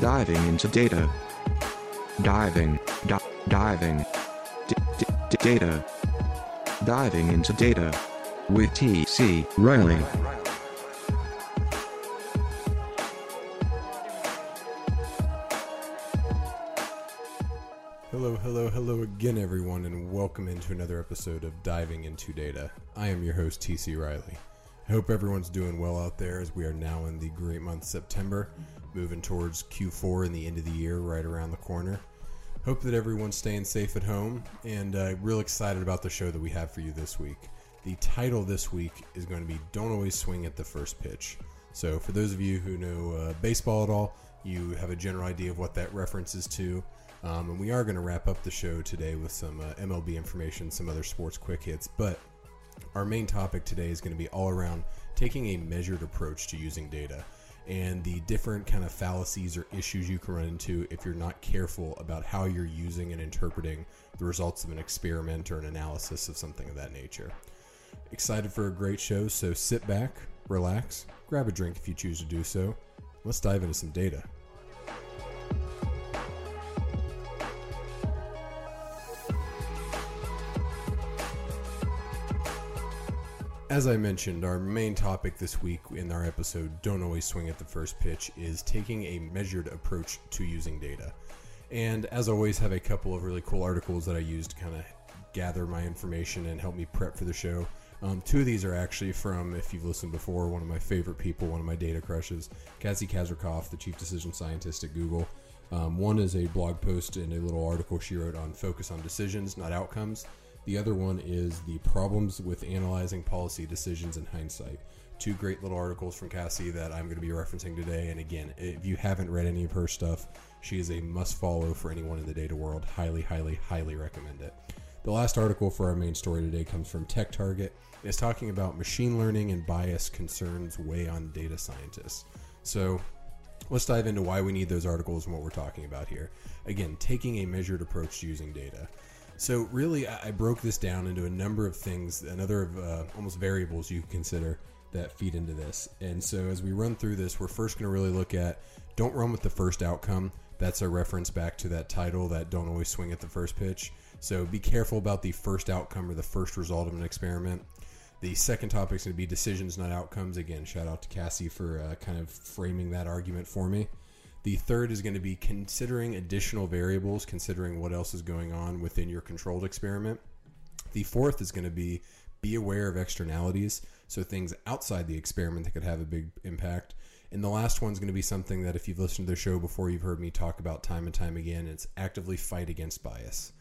Diving into data. Diving, di- diving. Data. Diving into data. With T.C. Riley. Hello, hello, hello again, everyone, and welcome into another episode of Diving into Data. I am your host, TC Riley. Hope everyone's doing well out there as we are now in the great month September, moving towards Q4 and the end of the year right around the corner. Hope that everyone's staying safe at home, and uh, real excited about the show that we have for you this week. The title this week is going to be Don't Always Swing at the First Pitch. So, for those of you who know uh, baseball at all, you have a general idea of what that references to. Um, and we are going to wrap up the show today with some uh, MLB information, some other sports quick hits. But our main topic today is going to be all around taking a measured approach to using data and the different kind of fallacies or issues you can run into if you're not careful about how you're using and interpreting the results of an experiment or an analysis of something of that nature. Excited for a great show, so sit back, relax, grab a drink if you choose to do so. Let's dive into some data. As I mentioned, our main topic this week in our episode, Don't Always Swing at the First Pitch, is taking a measured approach to using data. And as always, have a couple of really cool articles that I use to kind of gather my information and help me prep for the show. Um, two of these are actually from, if you've listened before, one of my favorite people, one of my data crushes, Cassie Kozyrkov, the chief decision scientist at Google. Um, one is a blog post and a little article she wrote on focus on decisions, not outcomes. The other one is the problems with analyzing policy decisions in hindsight. Two great little articles from Cassie that I'm going to be referencing today. And again, if you haven't read any of her stuff, she is a must follow for anyone in the data world. Highly, highly, highly recommend it. The last article for our main story today comes from Tech Target. It's talking about machine learning and bias concerns weigh on data scientists. So let's dive into why we need those articles and what we're talking about here. Again, taking a measured approach to using data. So really, I broke this down into a number of things, another of uh, almost variables you consider that feed into this. And so as we run through this, we're first going to really look at don't run with the first outcome. That's a reference back to that title that don't always swing at the first pitch. So be careful about the first outcome or the first result of an experiment. The second topic is going to be decisions, not outcomes. Again, shout out to Cassie for uh, kind of framing that argument for me. The third is going to be considering additional variables, considering what else is going on within your controlled experiment. The fourth is going to be be aware of externalities, so things outside the experiment that could have a big impact. And the last one's going to be something that if you've listened to the show before, you've heard me talk about time and time again. It's actively fight against bias.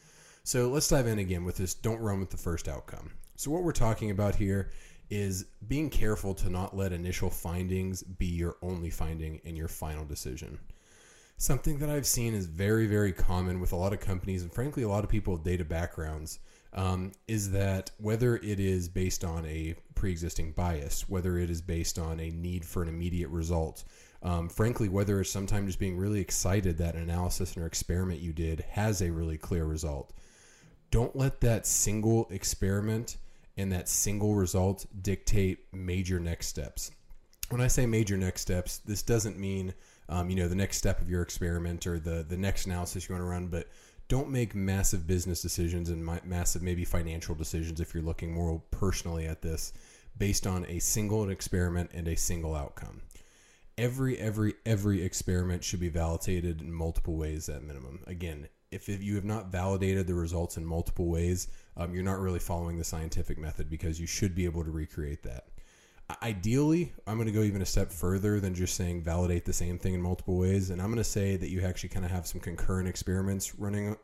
So let's dive in again with this don't run with the first outcome. So, what we're talking about here is being careful to not let initial findings be your only finding in your final decision. Something that I've seen is very, very common with a lot of companies and frankly a lot of people with data backgrounds um, is that whether it is based on a pre existing bias, whether it is based on a need for an immediate result, um, frankly, whether it's sometimes just being really excited that an analysis or experiment you did has a really clear result. Don't let that single experiment and that single result dictate major next steps. When I say major next steps, this doesn't mean um, you know the next step of your experiment or the the next analysis you want to run, but don't make massive business decisions and massive maybe financial decisions if you're looking more personally at this based on a single experiment and a single outcome. Every every every experiment should be validated in multiple ways at minimum. Again, if, if you have not validated the results in multiple ways, um, you're not really following the scientific method because you should be able to recreate that. Ideally, I'm going to go even a step further than just saying validate the same thing in multiple ways. And I'm going to say that you actually kind of have some concurrent experiments running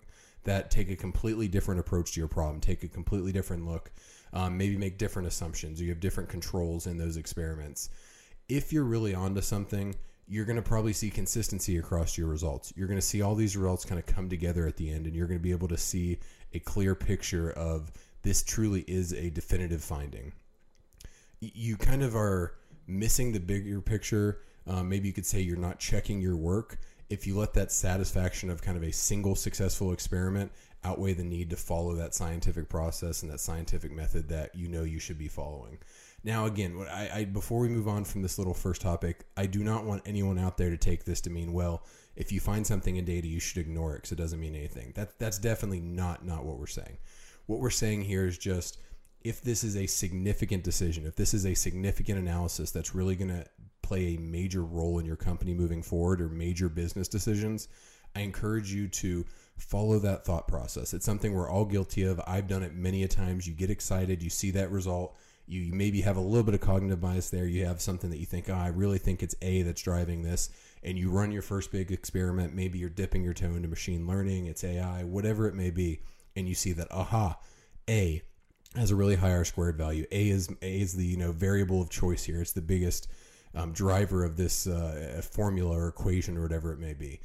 that take a completely different approach to your problem, take a completely different look, um, maybe make different assumptions. You have different controls in those experiments. If you're really onto something, you're going to probably see consistency across your results. You're going to see all these results kind of come together at the end, and you're going to be able to see a clear picture of this truly is a definitive finding. You kind of are missing the bigger picture. Um, maybe you could say you're not checking your work if you let that satisfaction of kind of a single successful experiment outweigh the need to follow that scientific process and that scientific method that you know you should be following. Now, again, I, I before we move on from this little first topic, I do not want anyone out there to take this to mean well. If you find something in data, you should ignore it because it doesn't mean anything. That that's definitely not not what we're saying. What we're saying here is just if this is a significant decision, if this is a significant analysis that's really going to play a major role in your company moving forward or major business decisions, I encourage you to follow that thought process. It's something we're all guilty of. I've done it many a times. You get excited, you see that result, you, maybe have a little bit of cognitive bias there. You have something that you think, oh, I really think it's A that's driving this, and you run your first big experiment. Maybe you're dipping your toe into machine learning, it's AI, whatever it may be, and you see that, aha, A has a really high R squared value. A is A is the you know variable of choice here. It's the biggest um, driver of this uh, formula or equation or whatever it may be.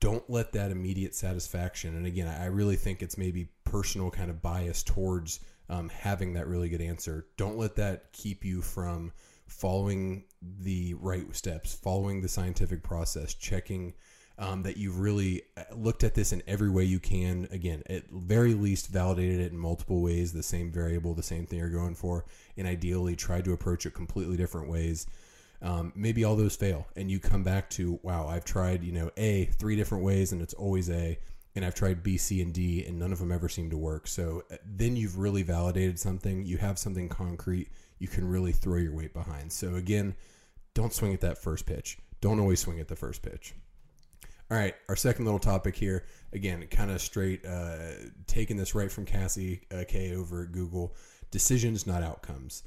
Don't let that immediate satisfaction, and again, I really think it's maybe personal kind of bias towards um, having that really good answer. Don't let that keep you from following the right steps, following the scientific process, checking um, that you've really uh, looked at this in every way you can. Again, at very least, validated it in multiple ways, the same variable, the same thing you're going for, and ideally tried to approach it completely different ways. Um, maybe all those fail, and you come back to, wow, I've tried, you know, A three different ways, and it's always A, and I've tried B, C, and D, and none of them ever seem to work. So uh, then you've really validated something. You have something concrete. You can really throw your weight behind. So again, don't swing at that first pitch. Don't always swing at the first pitch. All right, our second little topic here, again, kind of straight, uh, taking this right from Cassie uh, K over at Google. Decisions, not outcomes.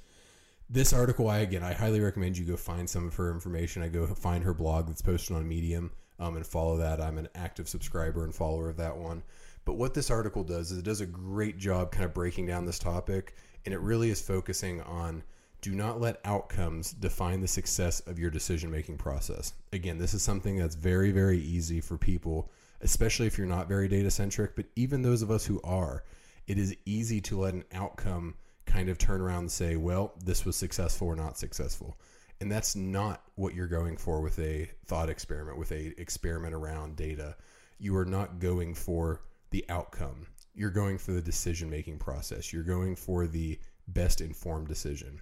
This article, I again, I highly recommend you go find some of her information. I go find her blog that's posted on Medium um, and follow that. I'm an active subscriber and follower of that one. But what this article does is it does a great job kind of breaking down this topic, and it really is focusing on do not let outcomes define the success of your decision making process. Again, this is something that's very, very easy for people, especially if you're not very data centric, but even those of us who are, it is easy to let an outcome kind of turn around and say, well, this was successful or not successful. And that's not what you're going for with a thought experiment, with a experiment around data. You are not going for the outcome. You're going for the decision making process. You're going for the best informed decision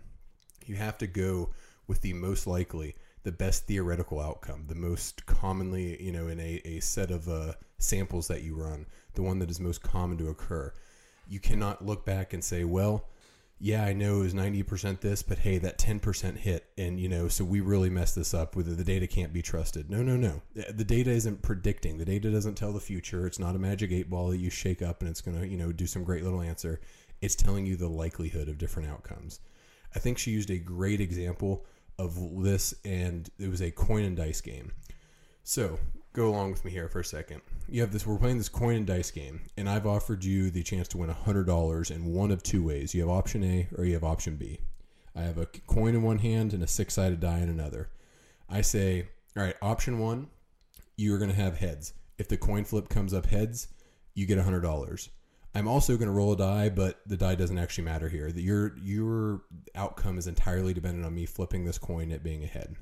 you have to go with the most likely the best theoretical outcome the most commonly you know in a, a set of uh, samples that you run the one that is most common to occur you cannot look back and say well yeah i know it was 90% this but hey that 10% hit. And you know so we really messed this up with the data can't be trusted. No no no. The data isn't predicting. The data doesn't tell the future. It's not a magic eight ball that you shake up and it's going to you know do some great little answer. It's telling you the likelihood of different outcomes. I think she used a great example of this, and it was a coin and dice game. So go along with me here for a second. You have this. We're playing this coin and dice game, and I've offered you the chance to win hundred dollars in one of two ways. You have option A or you have option B. I have a coin in one hand and a six-sided die in another. I say, all right, option one, you are going to have heads. If the coin flip comes up heads, you get hundred dollars. I'm also going to roll a die, but the die doesn't actually matter here. Your your outcome is entirely dependent on me flipping this coin at being a head.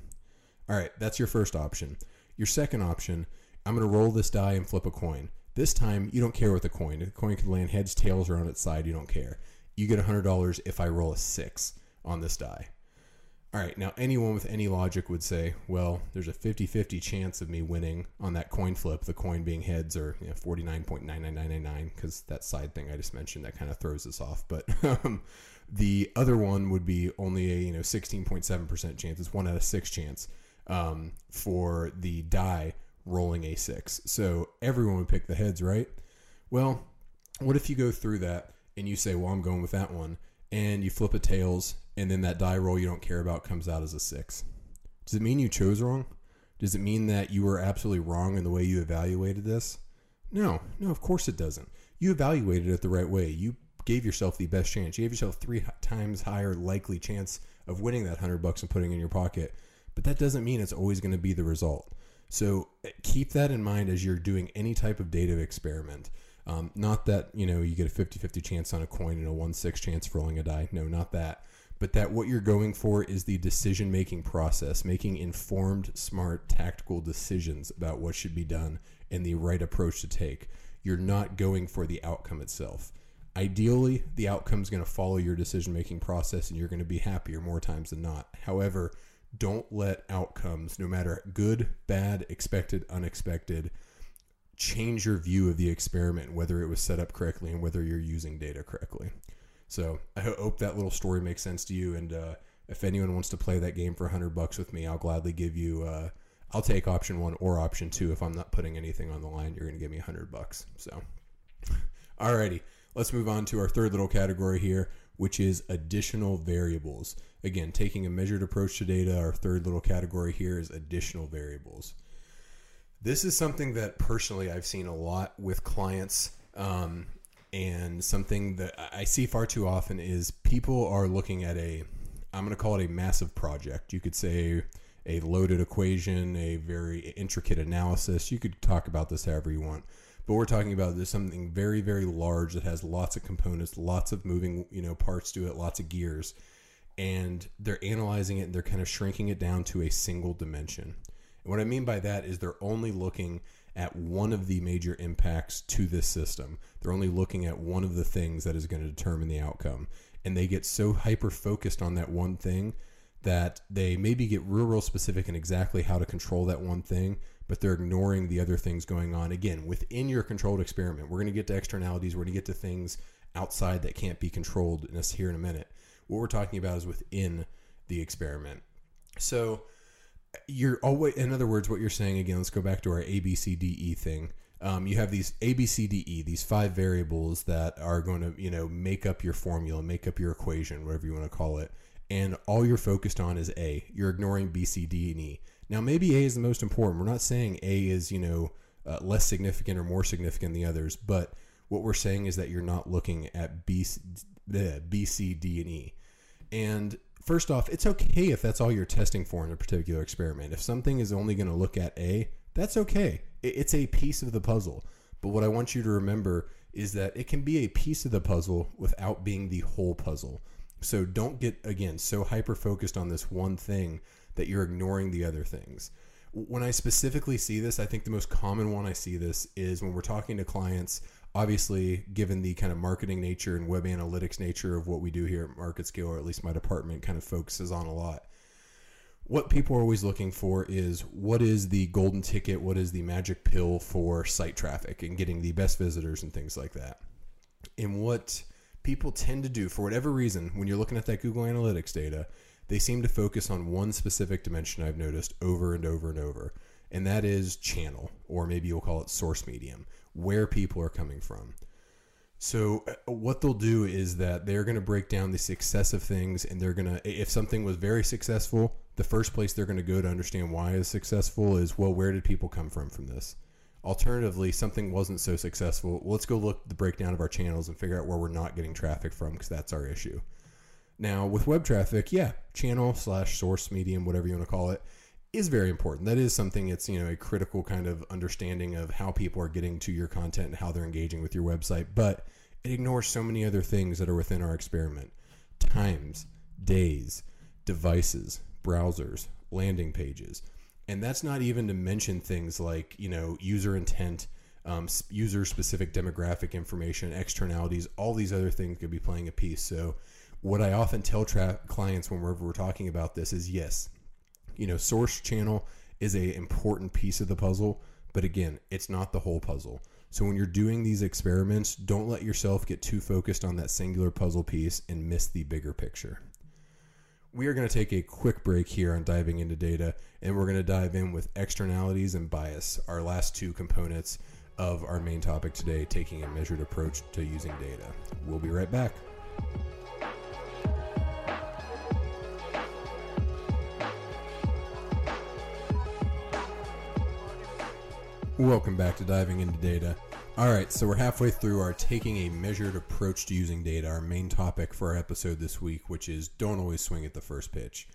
All right, that's your first option. Your second option, I'm going to roll this die and flip a coin. This time, you don't care with the coin. The coin can land heads, tails, or on its side. You don't care. You get $100 if I roll a six on this die. All right, now anyone with any logic would say, well, there's a 50 50 chance of me winning on that coin flip, the coin being heads or you know, 49.99999, because that side thing I just mentioned that kind of throws us off. But um, the other one would be only a you know 16.7% chance. It's one out of six chance um, for the die rolling a six. So everyone would pick the heads, right? Well, what if you go through that and you say, well, I'm going with that one, and you flip a tails and then that die roll you don't care about comes out as a six. Does it mean you chose wrong? Does it mean that you were absolutely wrong in the way you evaluated this? No, no, of course it doesn't. You evaluated it the right way. You gave yourself the best chance. You gave yourself three times higher likely chance of winning that hundred bucks and putting in your pocket. But that doesn't mean it's always going to be the result. So eh, keep that in mind as you're doing any type of data experiment. Um, not that you know you get a 50-50 chance on a coin and a 1-6 chance for rolling a die. No, not that but that what you're going for is the decision making process, making informed, smart, tactical decisions about what should be done and the right approach to take. You're not going for the outcome itself. Ideally, the outcome is going to follow your decision making process and you're going to be happier more times than not. However, don't let outcomes, no matter good, bad, expected, unexpected, change your view of the experiment, whether it was set up correctly and whether you're using data correctly. So I hope that little story makes sense to you. And uh, if anyone wants to play that game for 100 bucks with me, I'll gladly give you. Uh, I'll take option one or option two. If I'm not putting anything on the line, you're going to give me 100 bucks. So, alrighty, let's move on to our third little category here, which is additional variables. Again, taking a measured approach to data, our third little category here is additional variables. This is something that personally I've seen a lot with clients. Um, and something that I see far too often is people are looking at a, I'm going to call it a massive project. You could say a loaded equation, a very intricate analysis. You could talk about this however you want. But we're talking about this something very, very large that has lots of components, lots of moving, you know, parts to it, lots of gears. And they're analyzing it and they're kind of shrinking it down to a single dimension. And what I mean by that is they're only looking at one of the major impacts to this system. They're only looking at one of the things that is going to determine the outcome. And they get so hyper focused on that one thing that they maybe get real, real specific in exactly how to control that one thing, but they're ignoring the other things going on. Again, within your controlled experiment, we're going to get to externalities, we're going to get to things outside that can't be controlled in us here in a minute. What we're talking about is within the experiment. So, you're always in other words what you're saying again let's go back to our a b c d e thing um, you have these a b c d e these five variables that are going to you know make up your formula make up your equation whatever you want to call it and all you're focused on is a you're ignoring b c d and e now maybe a is the most important we're not saying a is you know uh, less significant or more significant than the others but what we're saying is that you're not looking at B, bleh, B C, D, and e and first off, it's okay if that's all you're testing for in a particular experiment. If something is only going to look at A, that's okay. It's a piece of the puzzle. But what I want you to remember is that it can be a piece of the puzzle without being the whole puzzle. So don't get, again, so hyper focused on this one thing that you're ignoring the other things. When I specifically see this, I think the most common one I see this is when we're talking to clients obviously given the kind of marketing nature and web analytics nature of what we do here at market scale or at least my department kind of focuses on a lot what people are always looking for is what is the golden ticket what is the magic pill for site traffic and getting the best visitors and things like that and what people tend to do for whatever reason when you're looking at that google analytics data they seem to focus on one specific dimension i've noticed over and over and over and that is channel or maybe you'll call it source medium where people are coming from. So uh, what they'll do is that they're going to break down the success of things, and they're going to, if something was very successful, the first place they're going to go to understand why it's successful is, well, where did people come from from this? Alternatively, something wasn't so successful. Well, let's go look the breakdown of our channels and figure out where we're not getting traffic from because that's our issue. Now, with web traffic, yeah, channel slash source medium, whatever you want to call it, is very important. That is something it's, you know, a critical kind of understanding of how people are getting to your content and how they're engaging with your website, but it ignores so many other things that are within our experiment. Times, days, devices, browsers, landing pages. And that's not even to mention things like, you know, user intent, um, user specific demographic information, externalities, all these other things could be playing a piece. So, what I often tell tra- clients whenever we're talking about this is yes, you know, source channel is a important piece of the puzzle, but again, it's not the whole puzzle. So when you're doing these experiments, don't let yourself get too focused on that singular puzzle piece and miss the bigger picture. We are going to take a quick break here on diving into data, and we're going to dive in with externalities and bias, our last two components of our main topic today, taking a measured approach to using data. We'll be right back. Welcome back to Diving into Data. All right, so we're halfway through our taking a measured approach to using data, our main topic for our episode this week, which is don't always swing at the first pitch.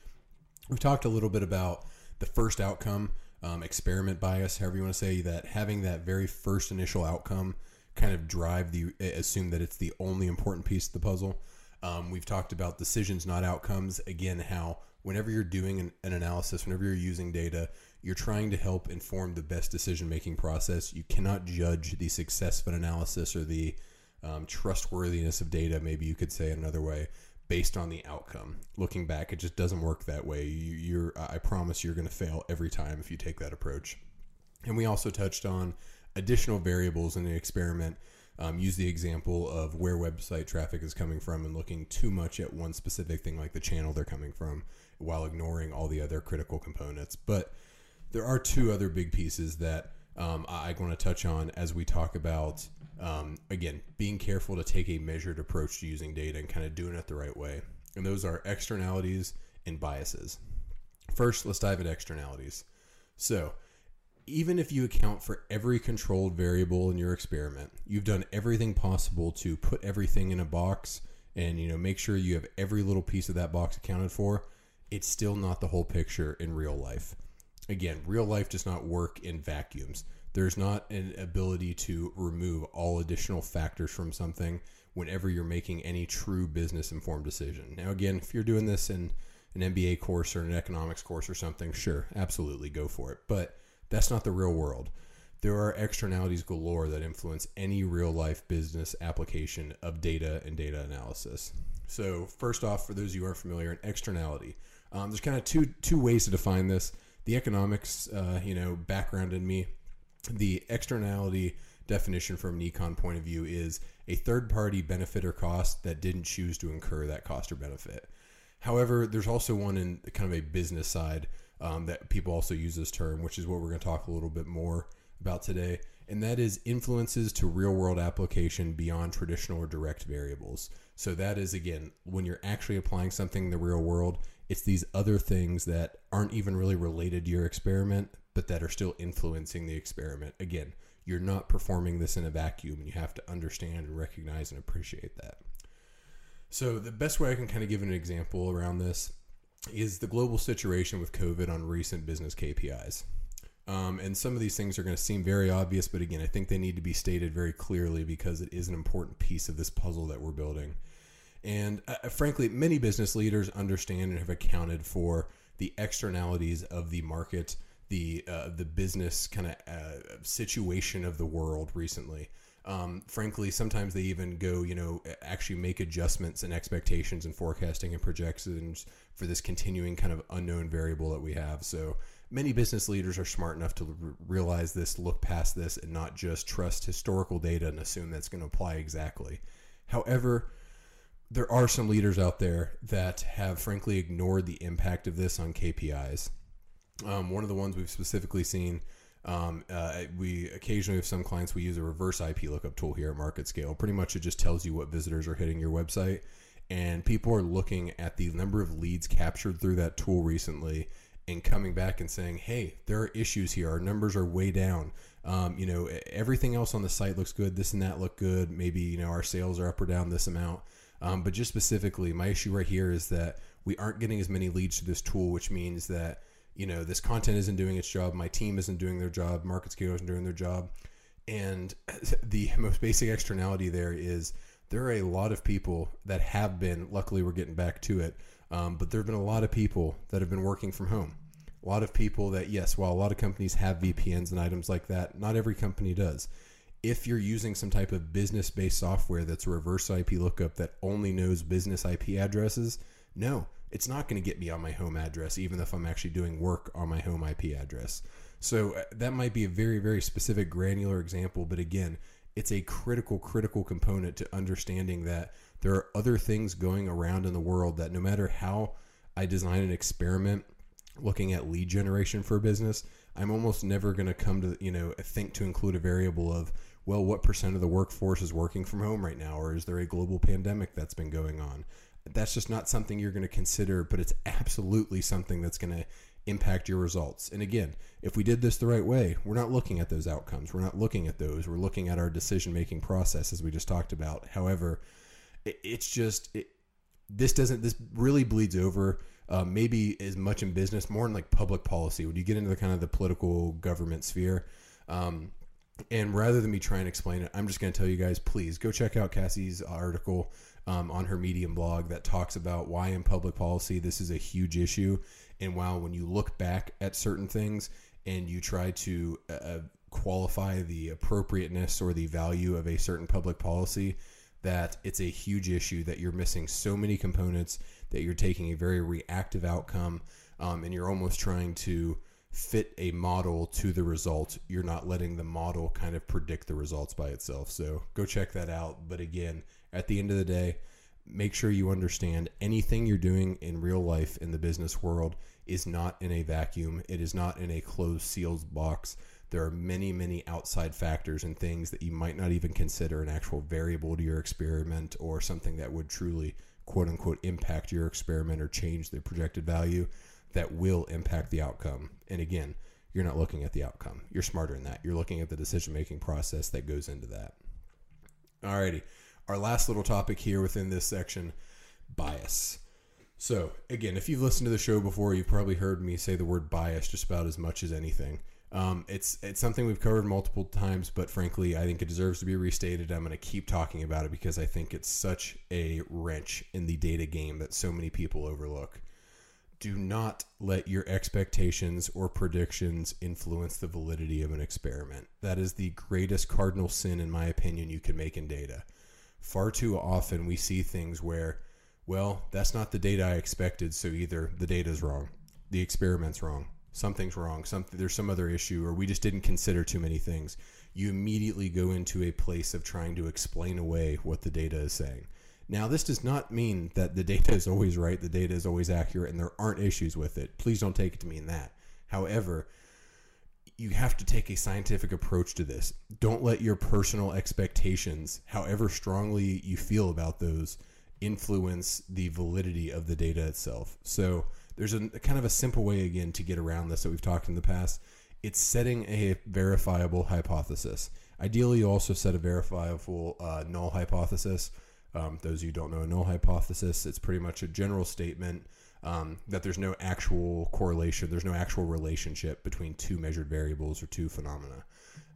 We've talked a little bit about the first outcome, um, experiment bias, however you want to say that, having that very first initial outcome kind of drive the assume that it's the only important piece of the puzzle. Um, we've talked about decisions, not outcomes. Again, how whenever you're doing an, an analysis, whenever you're using data, you're trying to help inform the best decision making process. You cannot judge the success of an analysis or the um, trustworthiness of data, maybe you could say another way, based on the outcome. Looking back, it just doesn't work that way. You, you're, I promise, you're going to fail every time if you take that approach. And we also touched on additional variables in the experiment. Um, use the example of where website traffic is coming from and looking too much at one specific thing, like the channel they're coming from, while ignoring all the other critical components. But there are two other big pieces that um, I, I want to touch on as we talk about um, again being careful to take a measured approach to using data and kind of doing it the right way. And those are externalities and biases. First, let's dive into externalities. So, even if you account for every controlled variable in your experiment, you've done everything possible to put everything in a box and you know make sure you have every little piece of that box accounted for, it's still not the whole picture in real life. Again, real life does not work in vacuums. There's not an ability to remove all additional factors from something whenever you're making any true business informed decision. Now, again, if you're doing this in an MBA course or an economics course or something, sure, absolutely go for it. But that's not the real world. There are externalities galore that influence any real life business application of data and data analysis. So, first off, for those of you who aren't familiar, an externality. Um, there's kind of two two ways to define this. The economics, uh, you know, background in me, the externality definition from an econ point of view is a third party benefit or cost that didn't choose to incur that cost or benefit. However, there's also one in kind of a business side um, that people also use this term, which is what we're going to talk a little bit more about today, and that is influences to real world application beyond traditional or direct variables. So, that is again, when you're actually applying something in the real world, it's these other things that aren't even really related to your experiment, but that are still influencing the experiment. Again, you're not performing this in a vacuum, and you have to understand and recognize and appreciate that. So, the best way I can kind of give an example around this is the global situation with COVID on recent business KPIs. Um, and some of these things are going to seem very obvious, but again, I think they need to be stated very clearly because it is an important piece of this puzzle that we're building. And uh, frankly, many business leaders understand and have accounted for the externalities of the market, the uh, the business kind of uh, situation of the world recently. Um, frankly, sometimes they even go, you know, actually make adjustments and expectations and forecasting and projections for this continuing kind of unknown variable that we have. So many business leaders are smart enough to r- realize this, look past this, and not just trust historical data and assume that's going to apply exactly. However, there are some leaders out there that have frankly ignored the impact of this on KPIs. Um, one of the ones we've specifically seen um, uh, we occasionally, with some clients, we use a reverse IP lookup tool here at Market Scale. Pretty much, it just tells you what visitors are hitting your website, and people are looking at the number of leads captured through that tool recently, and coming back and saying, "Hey, there are issues here. Our numbers are way down. Um, you know, everything else on the site looks good. This and that look good. Maybe you know our sales are up or down this amount." Um, but just specifically, my issue right here is that we aren't getting as many leads to this tool, which means that you know this content isn't doing its job. My team isn't doing their job. Market scale isn't doing their job. And the most basic externality there is there are a lot of people that have been luckily we're getting back to it um, but there have been a lot of people that have been working from home. A lot of people that yes while a lot of companies have vpns and items like that not every company does if you're using some type of business based software that's a reverse ip lookup that only knows business ip addresses no it's not going to get me on my home address, even if I'm actually doing work on my home IP address. So uh, that might be a very, very specific, granular example, but again, it's a critical, critical component to understanding that there are other things going around in the world that no matter how I design an experiment looking at lead generation for a business, I'm almost never going to come to, you know, think to include a variable of, well, what percent of the workforce is working from home right now? Or is there a global pandemic that's been going on? that's just not something you're going to consider, but it's absolutely something that's going to impact your results. And again, if we did this the right way, we're not looking at those outcomes. We're not looking at those. We're looking at our decision making process as we just talked about. However, it's just it, this doesn't this really bleeds over uh, maybe as much in business, more in like public policy. When you get into the kind of the political government sphere, um, and rather than me try and explain it, I'm just going to tell you guys, please go check out Cassie's article um, on her Medium blog that talks about why in public policy this is a huge issue. And while when you look back at certain things and you try to uh, uh, qualify the appropriateness or the value of a certain public policy, that it's a huge issue that you're missing so many components that you're taking a very reactive outcome um, and you're almost trying to fit a model to the result. You're not letting the model kind of predict the results by itself. So go check that out. But again, at the end of the day, make sure you understand anything you're doing in real life in the business world is not in a vacuum. It is not in a closed sealed box. There are many, many outside factors and things that you might not even consider an actual variable to your experiment or something that would truly, quote unquote, impact your experiment or change the projected value that will impact the outcome. And again, you're not looking at the outcome. You're smarter than that. You're looking at the decision making process that goes into that. Alrighty. Our last little topic here within this section bias. So, again, if you've listened to the show before, you've probably heard me say the word bias just about as much as anything. Um, it's it's something we've covered multiple times, but frankly, I think it deserves to be restated. I'm going to keep talking about it because I think it's such a wrench in the data game that so many people overlook do not let your expectations or predictions influence the validity of an experiment. That is the greatest cardinal sin, in my opinion, you can make in data. Far too often we see things where, well, that's not the data I expected, so either the data is wrong, the experiment's wrong, something's wrong, something there's some other issue, or we just didn't consider too many things. You immediately go into a place of trying to explain away what the data is saying. Now, this does not mean that the data is always right, the data is always accurate, and there aren't issues with it. Please don't take it to mean that. However, you have to take a scientific approach to this. Don't let your personal expectations, however strongly you feel about those, influence the validity of the data itself. So, there's a, a kind of a simple way again to get around this that we've talked in the past. It's setting a verifiable hypothesis. Ideally, you also set a verifiable uh, null hypothesis um, those of you don't know a null hypothesis, it's pretty much a general statement um, that there's no actual correlation, there's no actual relationship between two measured variables or two phenomena.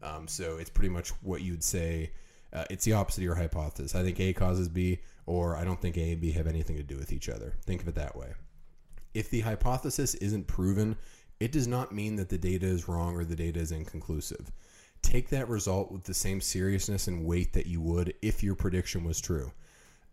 Um, so it's pretty much what you'd say. Uh, it's the opposite of your hypothesis. I think A causes B, or I don't think A and B have anything to do with each other. Think of it that way. If the hypothesis isn't proven, it does not mean that the data is wrong or the data is inconclusive. Take that result with the same seriousness and weight that you would if your prediction was true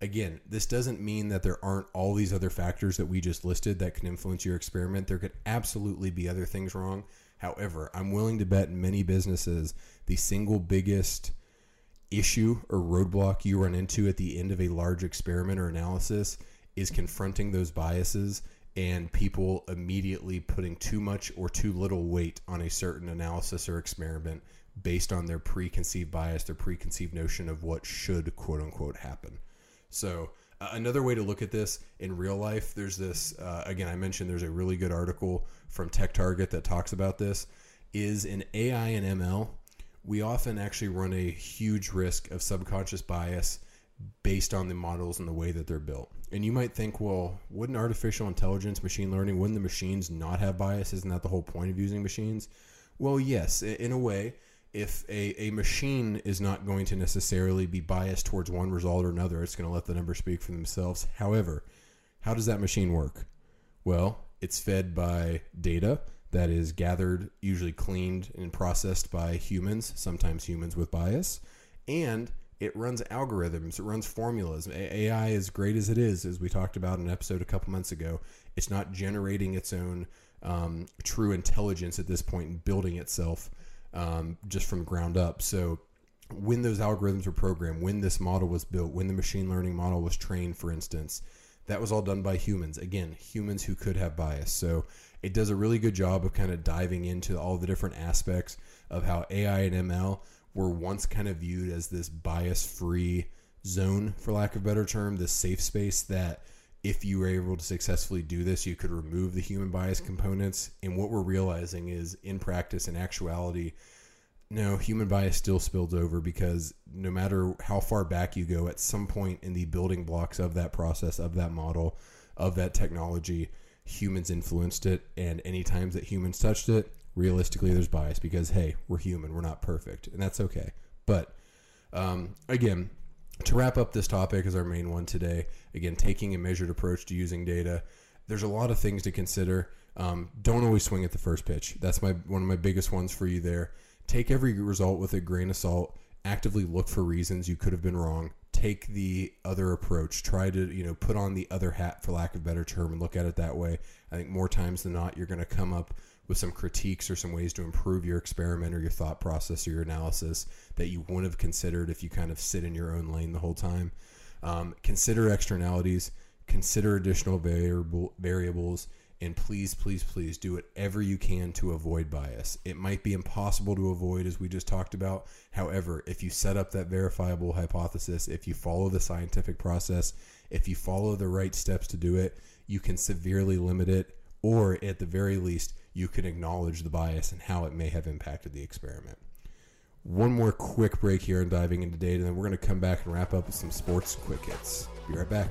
again, this doesn't mean that there aren't all these other factors that we just listed that can influence your experiment. There could absolutely be other things wrong. However, I'm willing to bet in many businesses the single biggest issue or roadblock you run into at the end of a large experiment or analysis is confronting those biases and people immediately putting too much or too little weight on a certain analysis or experiment based on their preconceived bias, their preconceived notion of what should quote unquote happen. So uh, another way to look at this in real life, there's this. Uh, again, I mentioned there's a really good article from Tech Target that talks about this. Is in AI and ML, we often actually run a huge risk of subconscious bias based on the models and the way that they're built. And you might think, well, wouldn't artificial intelligence, machine learning, wouldn't the machines not have bias? Isn't that the whole point of using machines? Well, yes, in a way if a, a machine is not going to necessarily be biased towards one result or another, it's going to let the numbers speak for themselves. However, how does that machine work? Well, it's fed by data that is gathered, usually cleaned and processed by humans, sometimes humans with bias, and it runs algorithms, it runs formulas. AI, as great as it is, as we talked about in an episode a couple months ago, it's not generating its own um, true intelligence at this point and building itself um, just from ground up. So when those algorithms were programmed, when this model was built, when the machine learning model was trained, for instance, that was all done by humans. Again, humans who could have bias. So it does a really good job of kind of diving into all the different aspects of how AI and ML were once kind of viewed as this bias free zone, for lack of a better term, this safe space that if you were able to successfully do this, you could remove the human bias components. And what we're realizing is in practice, in actuality, no, human bias still spills over because no matter how far back you go, at some point in the building blocks of that process, of that model, of that technology, humans influenced it. And any times that humans touched it, realistically, there's bias because, hey, we're human, we're not perfect. And that's okay. But um, again, to wrap up this topic as our main one today, again, taking a measured approach to using data, there's a lot of things to consider. Um, don't always swing at the first pitch. That's my one of my biggest ones for you there. Take every result with a grain of salt. Actively look for reasons you could have been wrong. take the other approach. Try to, you know, put on the other hat, for lack of better term, and look at it that way. I think more times than not, you're going to come up with some critiques or some ways to improve your experiment or your thought process or your analysis that you wouldn't have considered if you kind of sit in your own lane the whole time. Um, consider externalities, consider additional variable variables, and please, please, please do whatever you can to avoid bias. It might be impossible to avoid, as we just talked about. However, if you set up that verifiable hypothesis, if you follow the scientific process, if you follow the right steps to do it, you can severely limit it, or at the very least, you can acknowledge the bias and how it may have impacted the experiment. One more quick break here and diving into data, and then we're going to come back and wrap up with some sports quick hits. Be right back.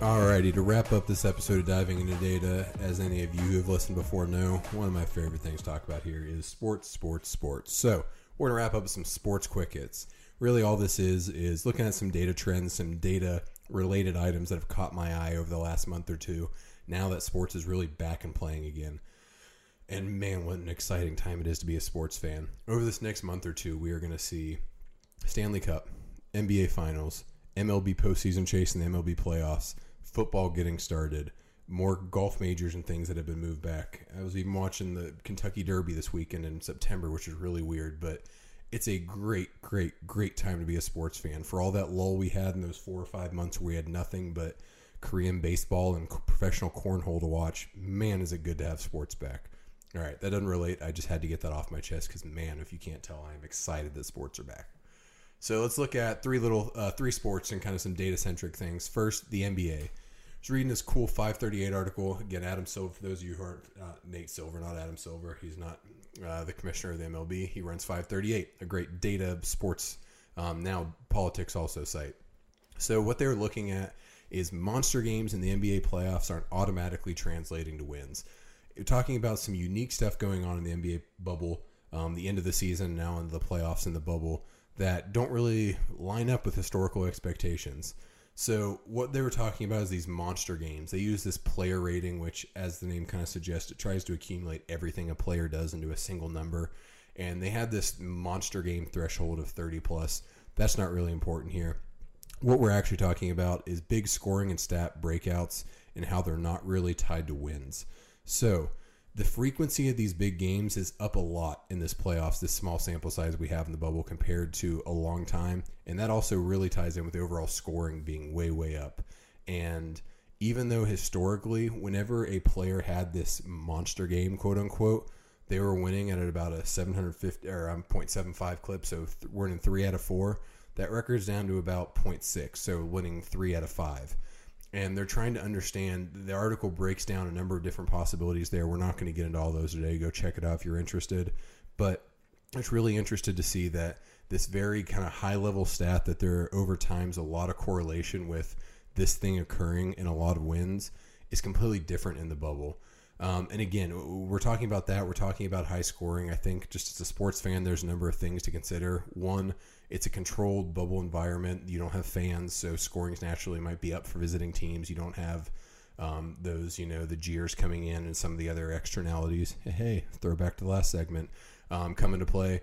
Alrighty, to wrap up this episode of Diving into Data, as any of you who have listened before know, one of my favorite things to talk about here is sports, sports, sports. So, we're going to wrap up with some sports quick hits. Really, all this is, is looking at some data trends, some data related items that have caught my eye over the last month or two, now that sports is really back and playing again. And man, what an exciting time it is to be a sports fan. Over this next month or two, we are going to see Stanley Cup, NBA Finals, MLB postseason chase and the MLB playoffs, football getting started, more golf majors and things that have been moved back. I was even watching the Kentucky Derby this weekend in September, which is really weird, but it's a great, great, great time to be a sports fan. For all that lull we had in those four or five months where we had nothing but Korean baseball and professional cornhole to watch, man, is it good to have sports back. All right, that doesn't relate. I just had to get that off my chest because, man, if you can't tell, I'm excited that sports are back. So let's look at three little uh, three sports and kind of some data centric things. First, the NBA. Reading this cool 538 article. Again, Adam Silver. For those of you who aren't uh, Nate Silver, not Adam Silver. He's not uh, the commissioner of the MLB. He runs 538, a great data sports um, now politics also site. So what they're looking at is monster games in the NBA playoffs aren't automatically translating to wins. You're talking about some unique stuff going on in the NBA bubble, um, the end of the season, now in the playoffs in the bubble that don't really line up with historical expectations. So what they were talking about is these monster games. They use this player rating, which, as the name kind of suggests, it tries to accumulate everything a player does into a single number. And they had this monster game threshold of 30 plus. That's not really important here. What we're actually talking about is big scoring and stat breakouts and how they're not really tied to wins. So the frequency of these big games is up a lot in this playoffs, this small sample size we have in the bubble compared to a long time. And that also really ties in with the overall scoring being way, way up. And even though historically, whenever a player had this monster game, quote unquote, they were winning at about a 750 or um, 0.75 clip. So th- we're three out of four. That record's down to about 0.6. So winning three out of five and they're trying to understand. The article breaks down a number of different possibilities there. We're not going to get into all those today. Go check it out if you're interested. But it's really interested to see that this very kind of high level stat that there over time's a lot of correlation with this thing occurring in a lot of wins is completely different in the bubble. Um, and again, we're talking about that. We're talking about high scoring. I think just as a sports fan, there's a number of things to consider. One, it's a controlled bubble environment. You don't have fans, so scorings naturally might be up for visiting teams. You don't have um, those, you know, the jeers coming in and some of the other externalities. Hey, throwback to the last segment um, come into play.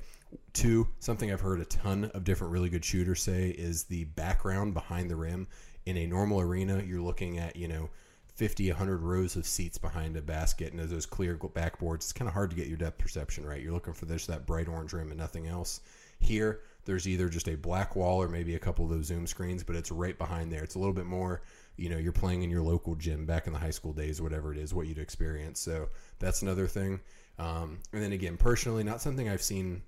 Two, something I've heard a ton of different really good shooters say is the background behind the rim. In a normal arena, you're looking at, you know, 50, 100 rows of seats behind a basket and those clear backboards. It's kind of hard to get your depth perception right. You're looking for this, that bright orange rim and nothing else. Here, there's either just a black wall or maybe a couple of those zoom screens, but it's right behind there. It's a little bit more, you know, you're playing in your local gym back in the high school days, whatever it is, what you'd experience. So that's another thing. Um, and then again, personally, not something I've seen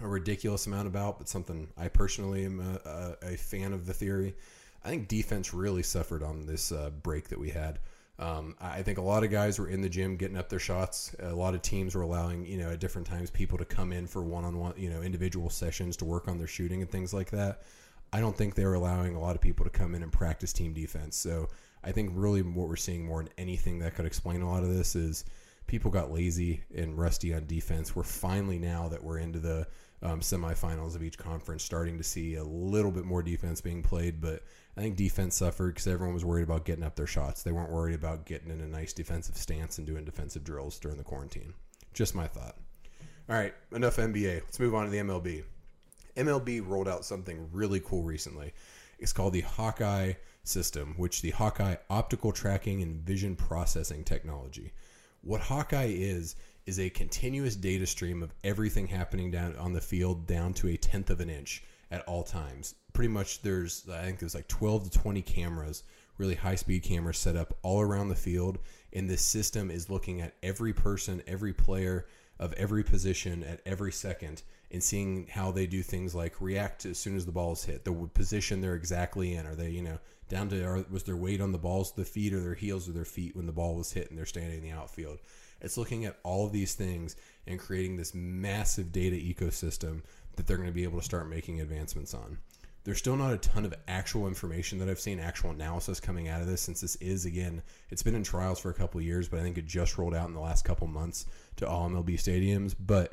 a ridiculous amount about, but something I personally am a, a, a fan of the theory. I think defense really suffered on this uh, break that we had. Um, I think a lot of guys were in the gym getting up their shots. A lot of teams were allowing, you know, at different times people to come in for one-on-one, you know, individual sessions to work on their shooting and things like that. I don't think they were allowing a lot of people to come in and practice team defense. So I think really what we're seeing more than anything that could explain a lot of this is people got lazy and rusty on defense. We're finally now that we're into the um, semifinals of each conference starting to see a little bit more defense being played, but I think defense suffered because everyone was worried about getting up their shots. They weren't worried about getting in a nice defensive stance and doing defensive drills during the quarantine. Just my thought. All right, enough NBA. Let's move on to the MLB. MLB rolled out something really cool recently. It's called the Hawkeye system, which the Hawkeye optical tracking and vision processing technology. What Hawkeye is is a continuous data stream of everything happening down on the field down to a tenth of an inch at all times. Pretty much there's I think there's like 12 to 20 cameras, really high speed cameras set up all around the field and this system is looking at every person, every player of every position at every second and seeing how they do things like react as soon as the ball is hit, the position they're exactly in. Are they, you know, down to are, was their weight on the balls the feet or their heels or their feet when the ball was hit and they're standing in the outfield? It's looking at all of these things and creating this massive data ecosystem that they're going to be able to start making advancements on. There's still not a ton of actual information that I've seen, actual analysis coming out of this, since this is again, it's been in trials for a couple years, but I think it just rolled out in the last couple months to all MLB stadiums. But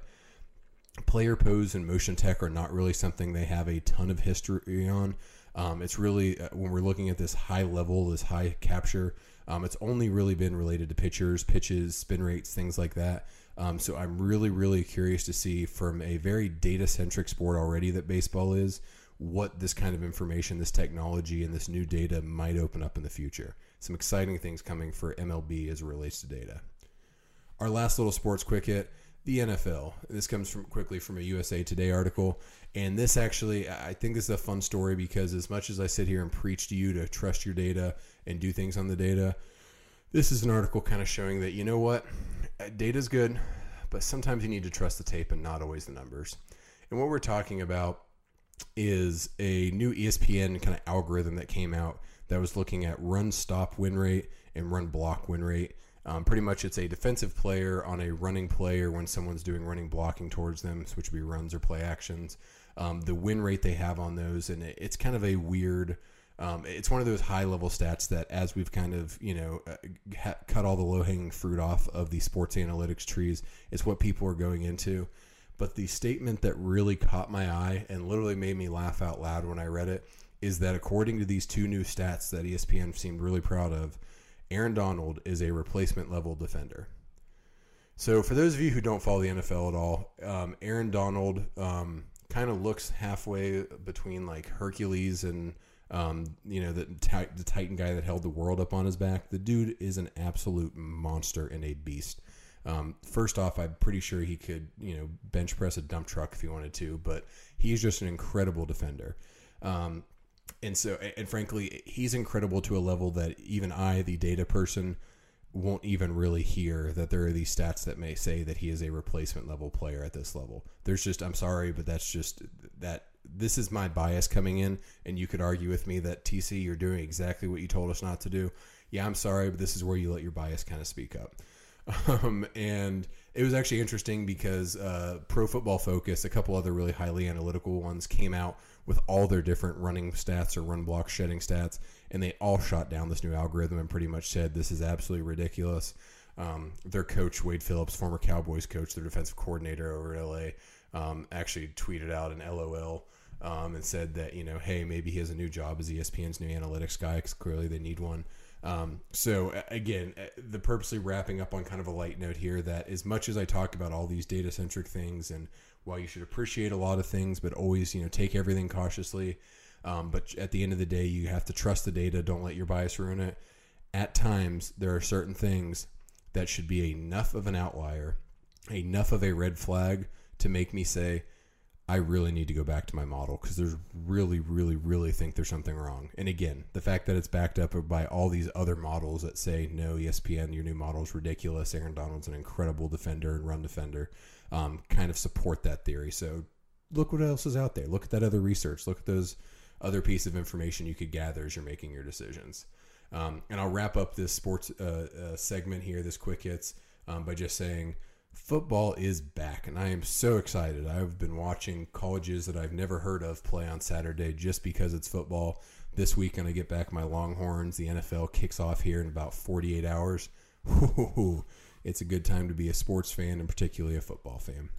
player pose and motion tech are not really something they have a ton of history on. Um, it's really uh, when we're looking at this high level, this high capture. Um, it's only really been related to pitchers, pitches, spin rates, things like that. Um, so I'm really, really curious to see from a very data centric sport already that baseball is, what this kind of information, this technology, and this new data might open up in the future. Some exciting things coming for MLB as it relates to data. Our last little sports quick hit the NFL. This comes from quickly from a USA Today article, and this actually I think this is a fun story because as much as I sit here and preach to you to trust your data and do things on the data, this is an article kind of showing that you know what, data's good, but sometimes you need to trust the tape and not always the numbers. And what we're talking about is a new ESPN kind of algorithm that came out that was looking at run stop win rate and run block win rate um, pretty much, it's a defensive player on a running player when someone's doing running blocking towards them, which would be runs or play actions. Um, the win rate they have on those, and it, it's kind of a weird. Um, it's one of those high level stats that, as we've kind of you know uh, ha- cut all the low hanging fruit off of the sports analytics trees, it's what people are going into. But the statement that really caught my eye and literally made me laugh out loud when I read it is that according to these two new stats that ESPN seemed really proud of, Aaron Donald is a replacement level defender. So, for those of you who don't follow the NFL at all, um, Aaron Donald um, kind of looks halfway between like Hercules and um, you know the the Titan guy that held the world up on his back. The dude is an absolute monster and a beast. Um, first off, I'm pretty sure he could you know bench press a dump truck if he wanted to, but he's just an incredible defender. Um, and so and frankly he's incredible to a level that even i the data person won't even really hear that there are these stats that may say that he is a replacement level player at this level there's just i'm sorry but that's just that this is my bias coming in and you could argue with me that tc you're doing exactly what you told us not to do yeah i'm sorry but this is where you let your bias kind of speak up um, and it was actually interesting because uh, pro football focus a couple other really highly analytical ones came out with all their different running stats or run block shedding stats, and they all shot down this new algorithm and pretty much said this is absolutely ridiculous. Um, their coach Wade Phillips, former Cowboys coach, their defensive coordinator over LA, um, actually tweeted out an LOL um, and said that you know, hey, maybe he has a new job as ESPN's new analytics guy because clearly they need one. Um, so again, the purposely wrapping up on kind of a light note here that as much as I talk about all these data centric things and while you should appreciate a lot of things, but always you know take everything cautiously. Um, but at the end of the day, you have to trust the data. Don't let your bias ruin it. At times, there are certain things that should be enough of an outlier, enough of a red flag to make me say, I really need to go back to my model because there's really, really, really think there's something wrong. And again, the fact that it's backed up by all these other models that say, no, ESPN, your new model is ridiculous. Aaron Donald's an incredible defender and run defender, um, kind of support that theory. So look what else is out there. Look at that other research. Look at those other piece of information you could gather as you're making your decisions. Um, and I'll wrap up this sports uh, uh, segment here, this quick hits, um, by just saying, football is back, and I am so excited. I've been watching colleges that I've never heard of play on Saturday just because it's football. This weekend, I get back my Longhorns. The NFL kicks off here in about 48 hours. it's a good time to be a sports fan and particularly a football fan.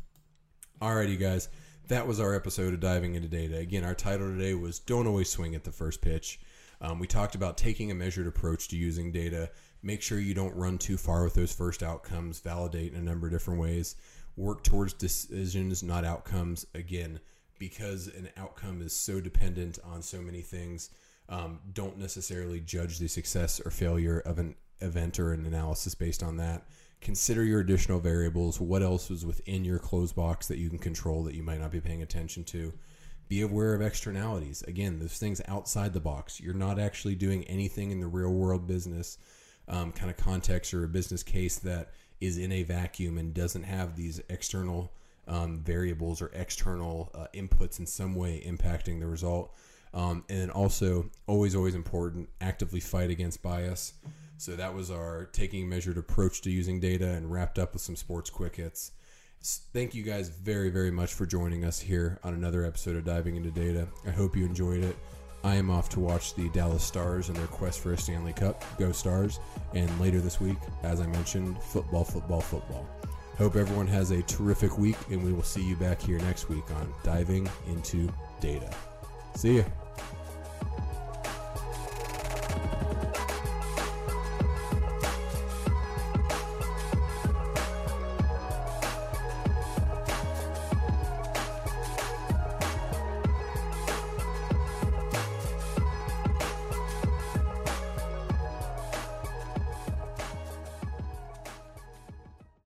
Alrighty, guys, that was our episode of Diving into Data. Again, our title today was Don't Always Swing at the First Pitch. Um, we talked about taking a measured approach to using data. Make sure you don't run too far with those first outcomes. Validate in a number of different ways. Work towards decisions, not outcomes. Again, because an outcome is so dependent on so many things, um, don't necessarily judge the success or failure of an event or an analysis based on that. Consider your additional variables. What else is within your closed box that you can control that you might not be paying attention to? Be aware of externalities. Again, those things outside the box. You're not actually doing anything in the real world business um, kind of context or a business case that is in a vacuum and doesn't have these external um, variables or external uh, inputs in some way impacting the result. Um, and then also, always, always important, actively fight against bias. So that was our taking a measured approach to using data and wrapped up with some sports quick hits. Thank you guys very, very much for joining us here on another episode of Diving into Data. I hope you enjoyed it. I am off to watch the Dallas Stars and their quest for a Stanley Cup. Go Stars. And later this week, as I mentioned, football, football, football. Hope everyone has a terrific week, and we will see you back here next week on Diving into Data. See ya.